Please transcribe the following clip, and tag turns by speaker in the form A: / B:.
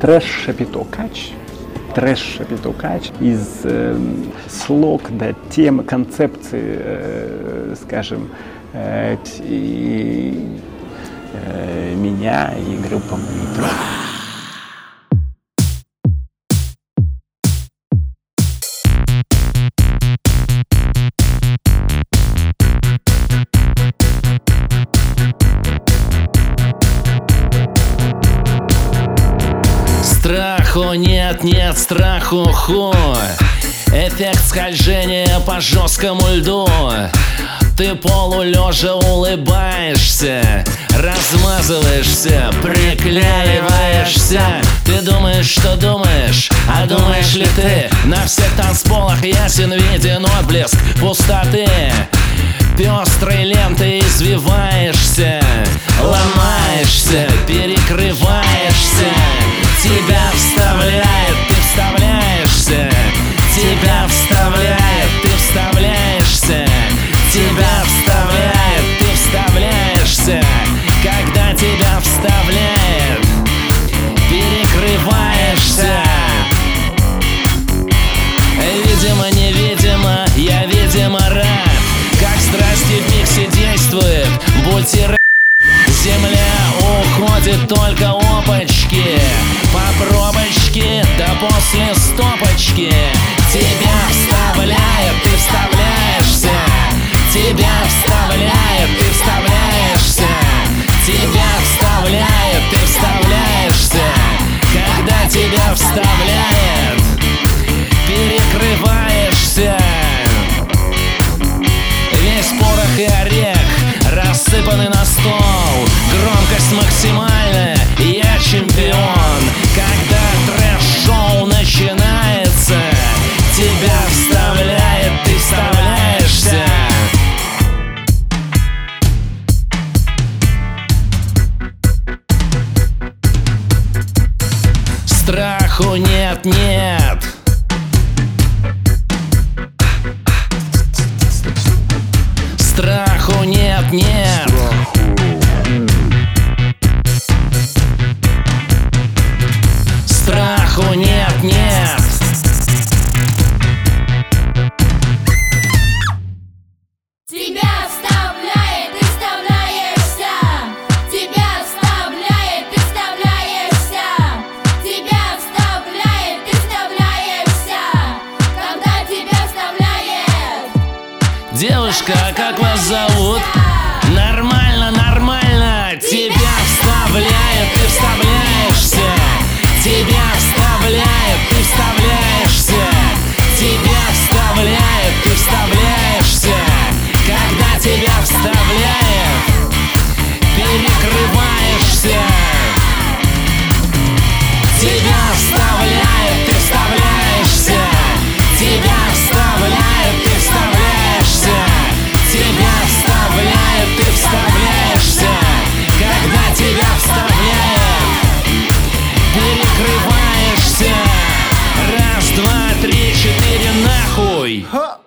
A: трэш-шапитокач, трэш-шапитокач из э, слог, да, темы, концепции, э, скажем, э, и, э, меня и группа Монитор.
B: Страху нет, нет страху хуй Эффект скольжения по жесткому льду. Ты полулежа улыбаешься Размазываешься, приклеиваешься. Ты думаешь, что думаешь, а думаешь ли ты? На всех танцполах ясен виден отблеск пустоты. Пестрой лентой извиваешься Ломаешься, перекрываешься Тебя вставляет, ты вставляешься. Тебя вставляет, ты вставляешься. Тебя вставляет, ты вставляешься. Когда тебя вставляет Перекрываешься. Видимо, невидимо, я видимо рад Как страсти в миксе действует Будьте рады Земля уходит только Страху нет, нет. Страху нет, нет. Страху нет, Девушка, как вас зовут? Huh.